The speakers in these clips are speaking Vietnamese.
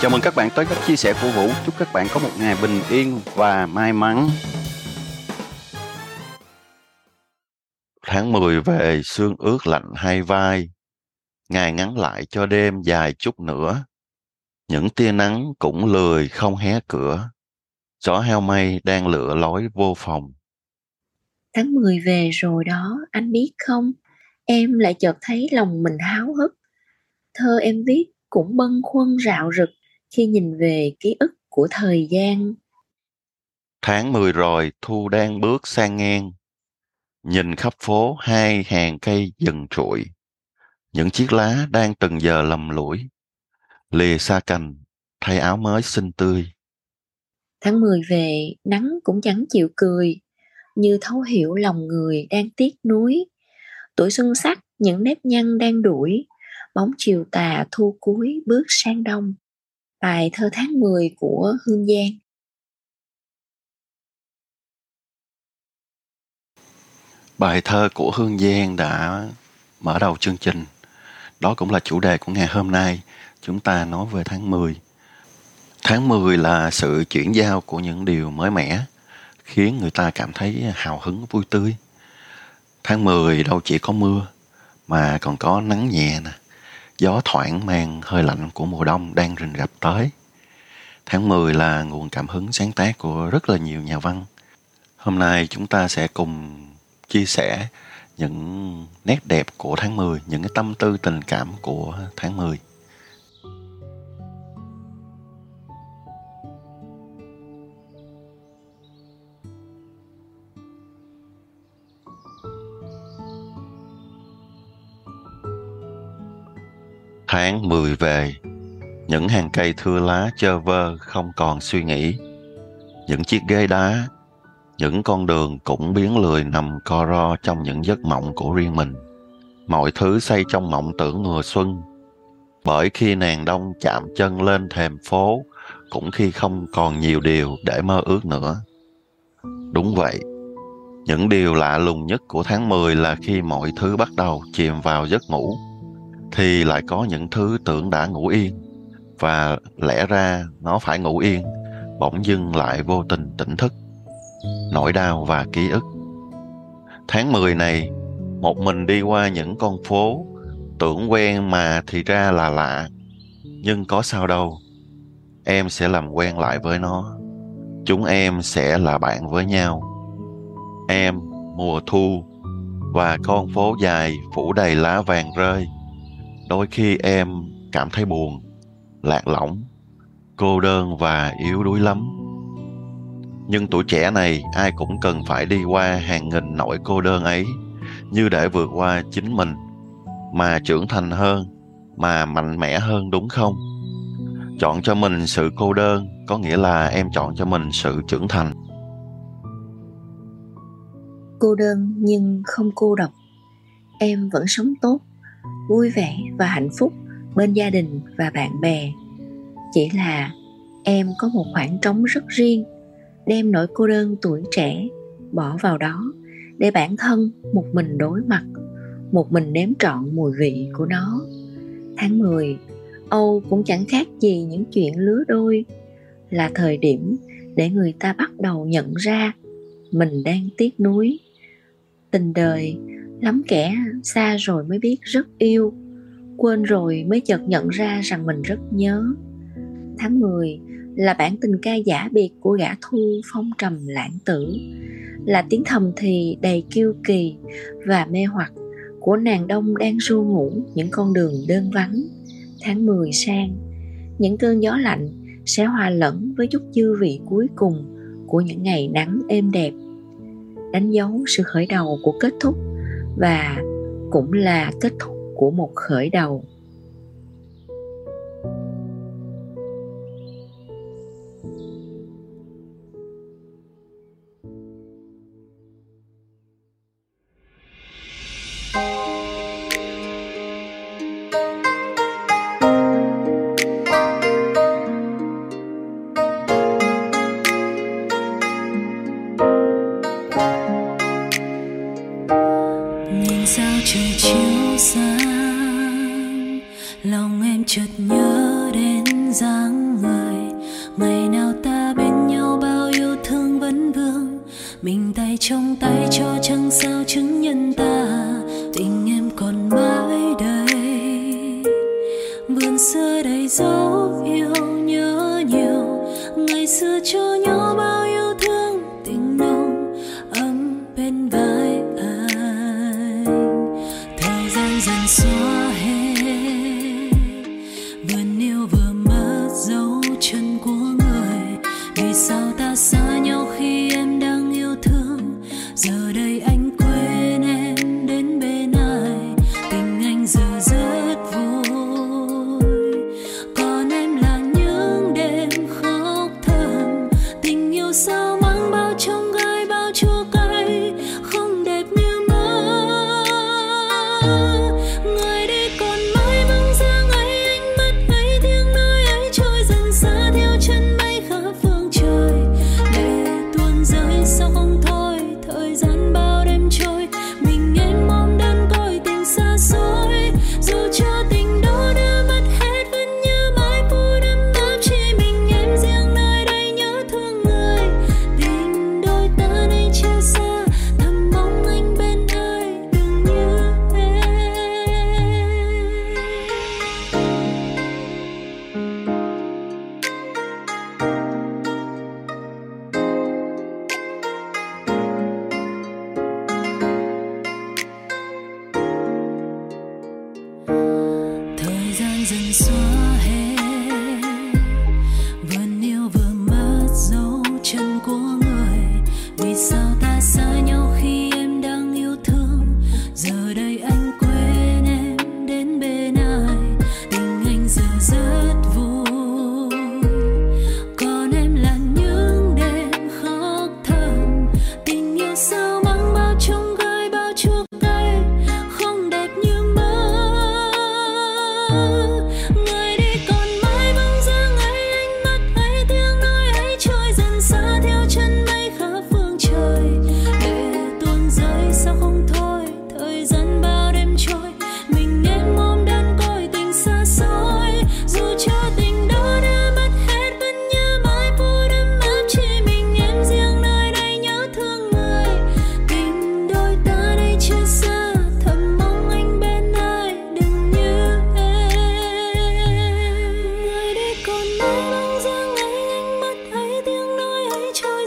Chào mừng các bạn tới các chia sẻ của Vũ. Chúc các bạn có một ngày bình yên và may mắn. Tháng 10 về, sương ướt lạnh hai vai. Ngày ngắn lại cho đêm dài chút nữa. Những tia nắng cũng lười không hé cửa. Gió heo mây đang lựa lối vô phòng. Tháng 10 về rồi đó, anh biết không? Em lại chợt thấy lòng mình háo hức. Thơ em viết cũng bâng khuâng rạo rực khi nhìn về ký ức của thời gian. Tháng 10 rồi, thu đang bước sang ngang. Nhìn khắp phố hai hàng cây dần trụi. Những chiếc lá đang từng giờ lầm lũi. Lìa xa cành, thay áo mới xinh tươi. Tháng 10 về, nắng cũng chẳng chịu cười, như thấu hiểu lòng người đang tiếc nuối. Tuổi xuân sắc, những nếp nhăn đang đuổi, bóng chiều tà thu cuối bước sang đông. Bài thơ tháng 10 của Hương Giang. Bài thơ của Hương Giang đã mở đầu chương trình. Đó cũng là chủ đề của ngày hôm nay. Chúng ta nói về tháng 10. Tháng 10 là sự chuyển giao của những điều mới mẻ, khiến người ta cảm thấy hào hứng vui tươi. Tháng 10 đâu chỉ có mưa, mà còn có nắng nhẹ nè, gió thoảng mang hơi lạnh của mùa đông đang rình rập tới. Tháng 10 là nguồn cảm hứng sáng tác của rất là nhiều nhà văn. Hôm nay chúng ta sẽ cùng chia sẻ những nét đẹp của tháng 10, những cái tâm tư tình cảm của tháng 10. Về, những hàng cây thưa lá chơ vơ không còn suy nghĩ. Những chiếc ghế đá, những con đường cũng biến lười nằm co ro trong những giấc mộng của riêng mình. Mọi thứ xây trong mộng tưởng mùa xuân. Bởi khi nàng đông chạm chân lên thềm phố, cũng khi không còn nhiều điều để mơ ước nữa. Đúng vậy, những điều lạ lùng nhất của tháng 10 là khi mọi thứ bắt đầu chìm vào giấc ngủ thì lại có những thứ tưởng đã ngủ yên. Và lẽ ra nó phải ngủ yên, bỗng dưng lại vô tình tỉnh thức. Nỗi đau và ký ức. Tháng 10 này, một mình đi qua những con phố, tưởng quen mà thì ra là lạ. Nhưng có sao đâu, em sẽ làm quen lại với nó. Chúng em sẽ là bạn với nhau. Em, mùa thu và con phố dài phủ đầy lá vàng rơi đôi khi em cảm thấy buồn, lạc lõng, cô đơn và yếu đuối lắm. Nhưng tuổi trẻ này, ai cũng cần phải đi qua hàng nghìn nỗi cô đơn ấy, như để vượt qua chính mình, mà trưởng thành hơn, mà mạnh mẽ hơn đúng không? Chọn cho mình sự cô đơn có nghĩa là em chọn cho mình sự trưởng thành. Cô đơn nhưng không cô độc. Em vẫn sống tốt vui vẻ và hạnh phúc bên gia đình và bạn bè. Chỉ là em có một khoảng trống rất riêng, đem nỗi cô đơn tuổi trẻ bỏ vào đó để bản thân một mình đối mặt, một mình nếm trọn mùi vị của nó. Tháng 10 Âu cũng chẳng khác gì những chuyện lứa đôi, là thời điểm để người ta bắt đầu nhận ra mình đang tiếc nuối. Tình đời lắm kẻ, xa rồi mới biết rất yêu. Quên rồi mới chợt nhận ra rằng mình rất nhớ. Tháng 10 là bản tình ca giả biệt của gã thu phong trầm lãng tử. Là tiếng thầm thì đầy kiêu kỳ và mê hoặc của nàng đông đang ru ngủ những con đường đơn vắng. Tháng 10 sang, những cơn gió lạnh sẽ hòa lẫn với chút dư vị cuối cùng của những ngày nắng êm đẹp. Đánh dấu sự khởi đầu của kết thúc và cũng là kết thúc của một khởi đầu. Trong tay cho thời gian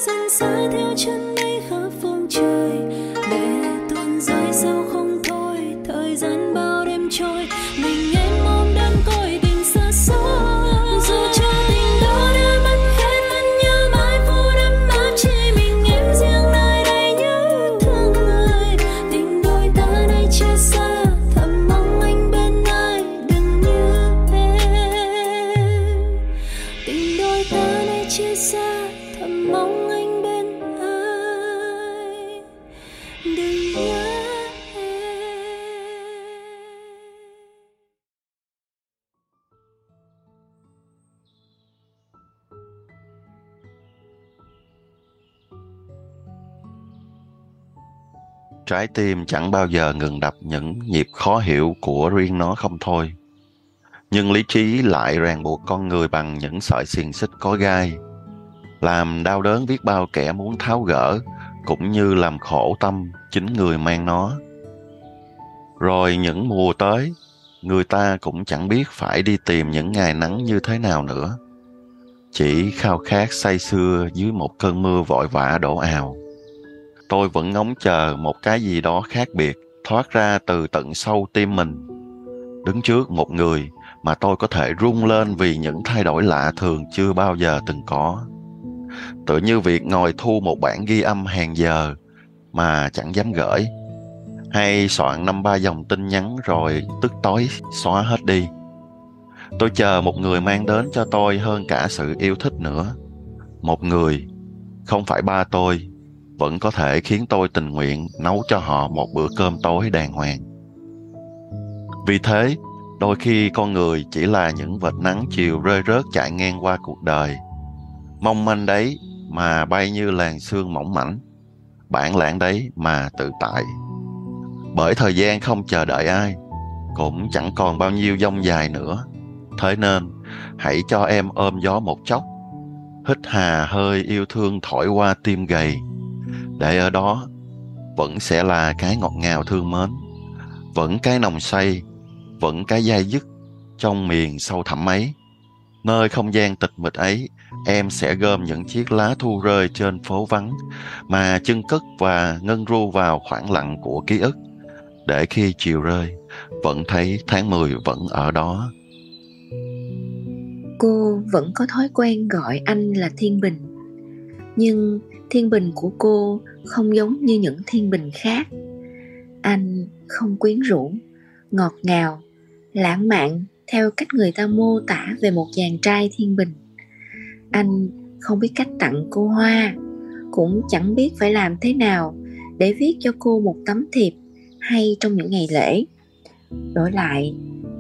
ấy trôi dần xa trái tim chẳng bao giờ ngừng đập những nhịp khó hiểu của riêng nó không thôi. Nhưng lý trí lại ràng buộc con người bằng những sợi xiềng xích có gai, làm đau đớn biết bao kẻ muốn tháo gỡ cũng như làm khổ tâm chính người mang nó. Rồi những mùa tới, người ta cũng chẳng biết phải đi tìm những ngày nắng như thế nào nữa. Chỉ khao khát say sưa dưới một cơn mưa vội vã đổ ào tôi vẫn ngóng chờ một cái gì đó khác biệt, thoát ra từ tận sâu tim mình. Đứng trước một người mà tôi có thể rung lên vì những thay đổi lạ thường chưa bao giờ từng có. Tự như việc ngồi thu một bản ghi âm hàng giờ mà chẳng dám gửi. Hay soạn năm ba dòng tin nhắn rồi tức tối xóa hết đi. Tôi chờ một người mang đến cho tôi hơn cả sự yêu thích nữa. Một người, không phải ba tôi vẫn có thể khiến tôi tình nguyện nấu cho họ một bữa cơm tối đàng hoàng. Vì thế, đôi khi con người chỉ là những vệt nắng chiều rơi rớt chạy ngang qua cuộc đời. Mong manh đấy mà bay như làn sương mỏng mảnh, bản lãng đấy mà tự tại. Bởi thời gian không chờ đợi ai, cũng chẳng còn bao nhiêu dông dài nữa. Thế nên, hãy cho em ôm gió một chốc, hít hà hơi yêu thương thổi qua tim gầy để ở đó, vẫn sẽ là cái ngọt ngào thương mến, vẫn cái nồng say, vẫn cái dai dứt trong miền sâu thẳm ấy. Nơi không gian tịch mịch ấy, em sẽ gom những chiếc lá thu rơi trên phố vắng mà chân cất và ngân ru vào khoảng lặng của ký ức. Để khi chiều rơi, vẫn thấy tháng 10 vẫn ở đó. Cô vẫn có thói quen gọi anh là thiên bình, nhưng thiên bình của cô không giống như những thiên bình khác. Anh không quyến rũ, ngọt ngào, lãng mạn theo cách người ta mô tả về một chàng trai thiên bình. Anh không biết cách tặng cô hoa, cũng chẳng biết phải làm thế nào để viết cho cô một tấm thiệp hay trong những ngày lễ. Đổi lại,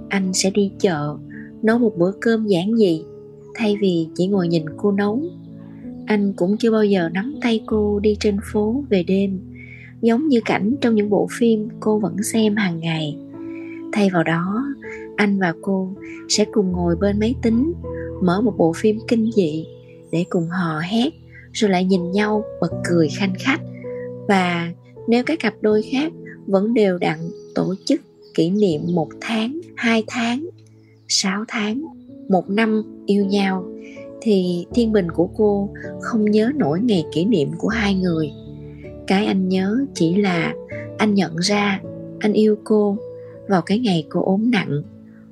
anh sẽ đi chợ, nấu một bữa cơm giản dị, thay vì chỉ ngồi nhìn cô nấu anh cũng chưa bao giờ nắm tay cô đi trên phố về đêm. Giống như cảnh trong những bộ phim cô vẫn xem hàng ngày. Thay vào đó, anh và cô sẽ cùng ngồi bên máy tính, mở một bộ phim kinh dị để cùng hò hét rồi lại nhìn nhau bật cười khanh khách. Và nếu các cặp đôi khác vẫn đều đặn tổ chức kỷ niệm một tháng, hai tháng, sáu tháng, một năm yêu nhau thì thiên bình của cô không nhớ nổi ngày kỷ niệm của hai người. Cái anh nhớ chỉ là anh nhận ra anh yêu cô vào cái ngày cô ốm nặng.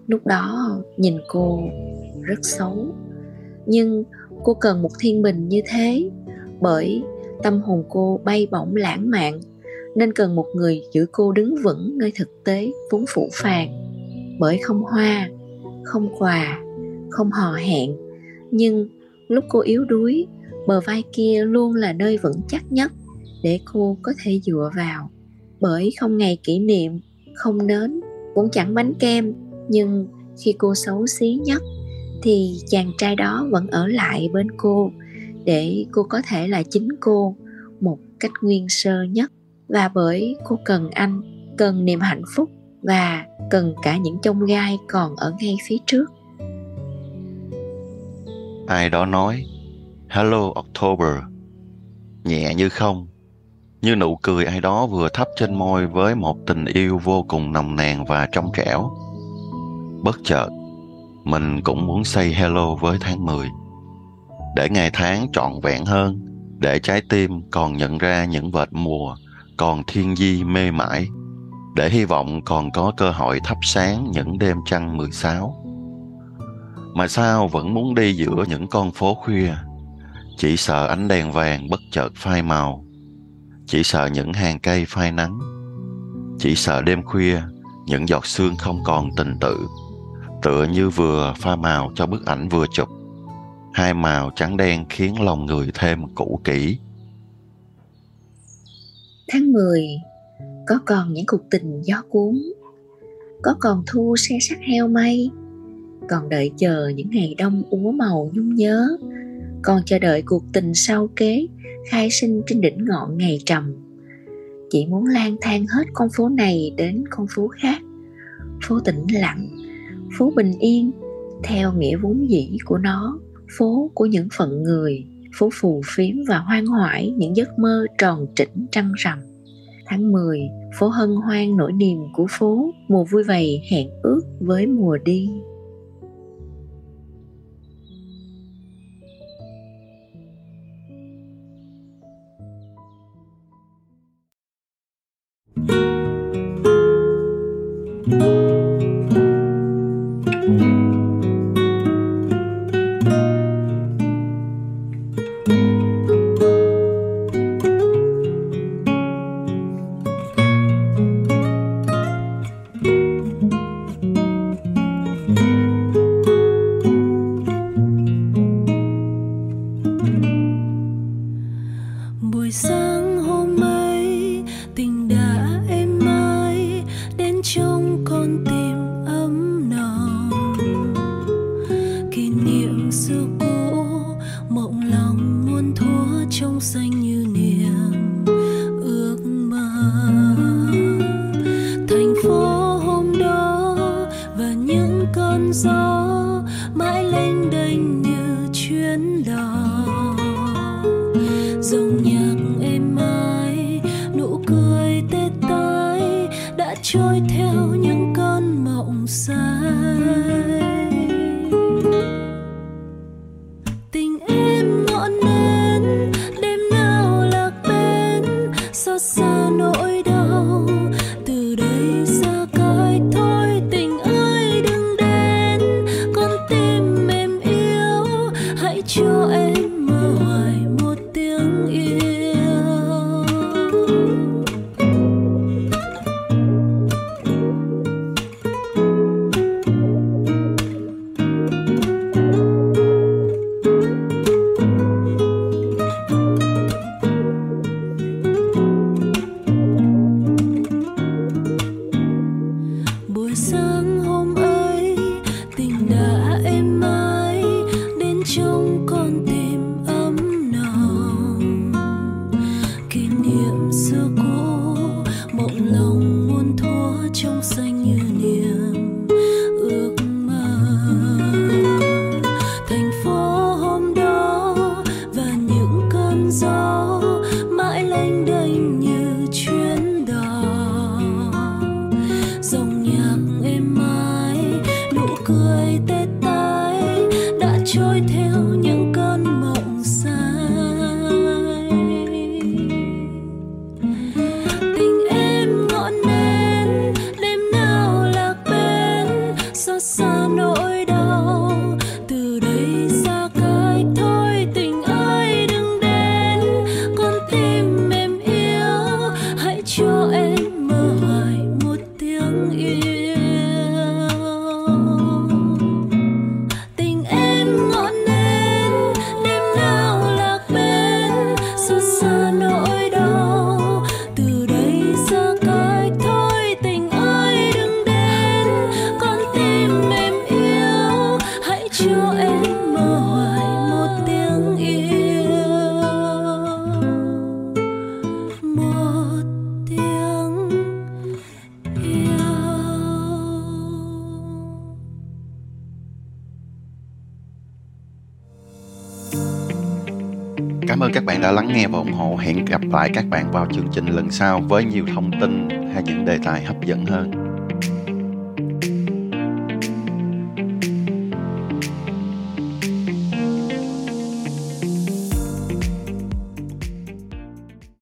Lúc đó nhìn cô rất xấu. Nhưng cô cần một thiên bình như thế bởi tâm hồn cô bay bổng lãng mạn, nên cần một người giữ cô đứng vững nơi thực tế vốn phủ phàng. Bởi không hoa, không quà, không hò hẹn nhưng lúc cô yếu đuối, bờ vai kia luôn là nơi vững chắc nhất để cô có thể dựa vào. Bởi không ngày kỷ niệm, không nến, cũng chẳng bánh kem. Nhưng khi cô xấu xí nhất, thì chàng trai đó vẫn ở lại bên cô để cô có thể là chính cô một cách nguyên sơ nhất. Và bởi cô cần anh, cần niềm hạnh phúc và cần cả những chông gai còn ở ngay phía trước ai đó nói, hello, october. Nhẹ như không, như nụ cười ai đó vừa thắp trên môi với một tình yêu vô cùng nồng nàn và trong trẻo. Bất chợt, mình cũng muốn say hello với tháng 10 để ngày tháng trọn vẹn hơn, để trái tim còn nhận ra những vệt mùa, còn thiên di mê mãi để hy vọng còn có cơ hội thắp sáng những đêm trăng 16 mà sao vẫn muốn đi giữa những con phố khuya? Chỉ sợ ánh đèn vàng bất chợt phai màu. Chỉ sợ những hàng cây phai nắng. Chỉ sợ đêm khuya, những giọt sương không còn tình tự. Tựa như vừa pha màu cho bức ảnh vừa chụp. Hai màu trắng đen khiến lòng người thêm cũ kỹ. Tháng 10 có còn những cuộc tình gió cuốn. Có còn thu xe sắt heo may? Còn đợi chờ những ngày đông úa màu nhung nhớ. Còn chờ đợi cuộc tình sau kế, khai sinh trên đỉnh ngọn ngày trầm. Chỉ muốn lang thang hết con phố này đến con phố khác. Phố tĩnh lặng, phố bình yên, theo nghĩa vốn dĩ của nó, phố của những phận người, phố phù phiếm và hoang hoải những giấc mơ tròn trĩnh trăng rằm. Tháng 10 phố hân hoan nỗi niềm của phố, mùa vui vầy hẹn ước với mùa đi. dòng nhạc êm ái nụ cười tê tái đã trôi theo các bạn đã lắng nghe và ủng hộ. Hẹn gặp lại các bạn vào chương trình lần sau với nhiều thông tin hay những đề tài hấp dẫn hơn.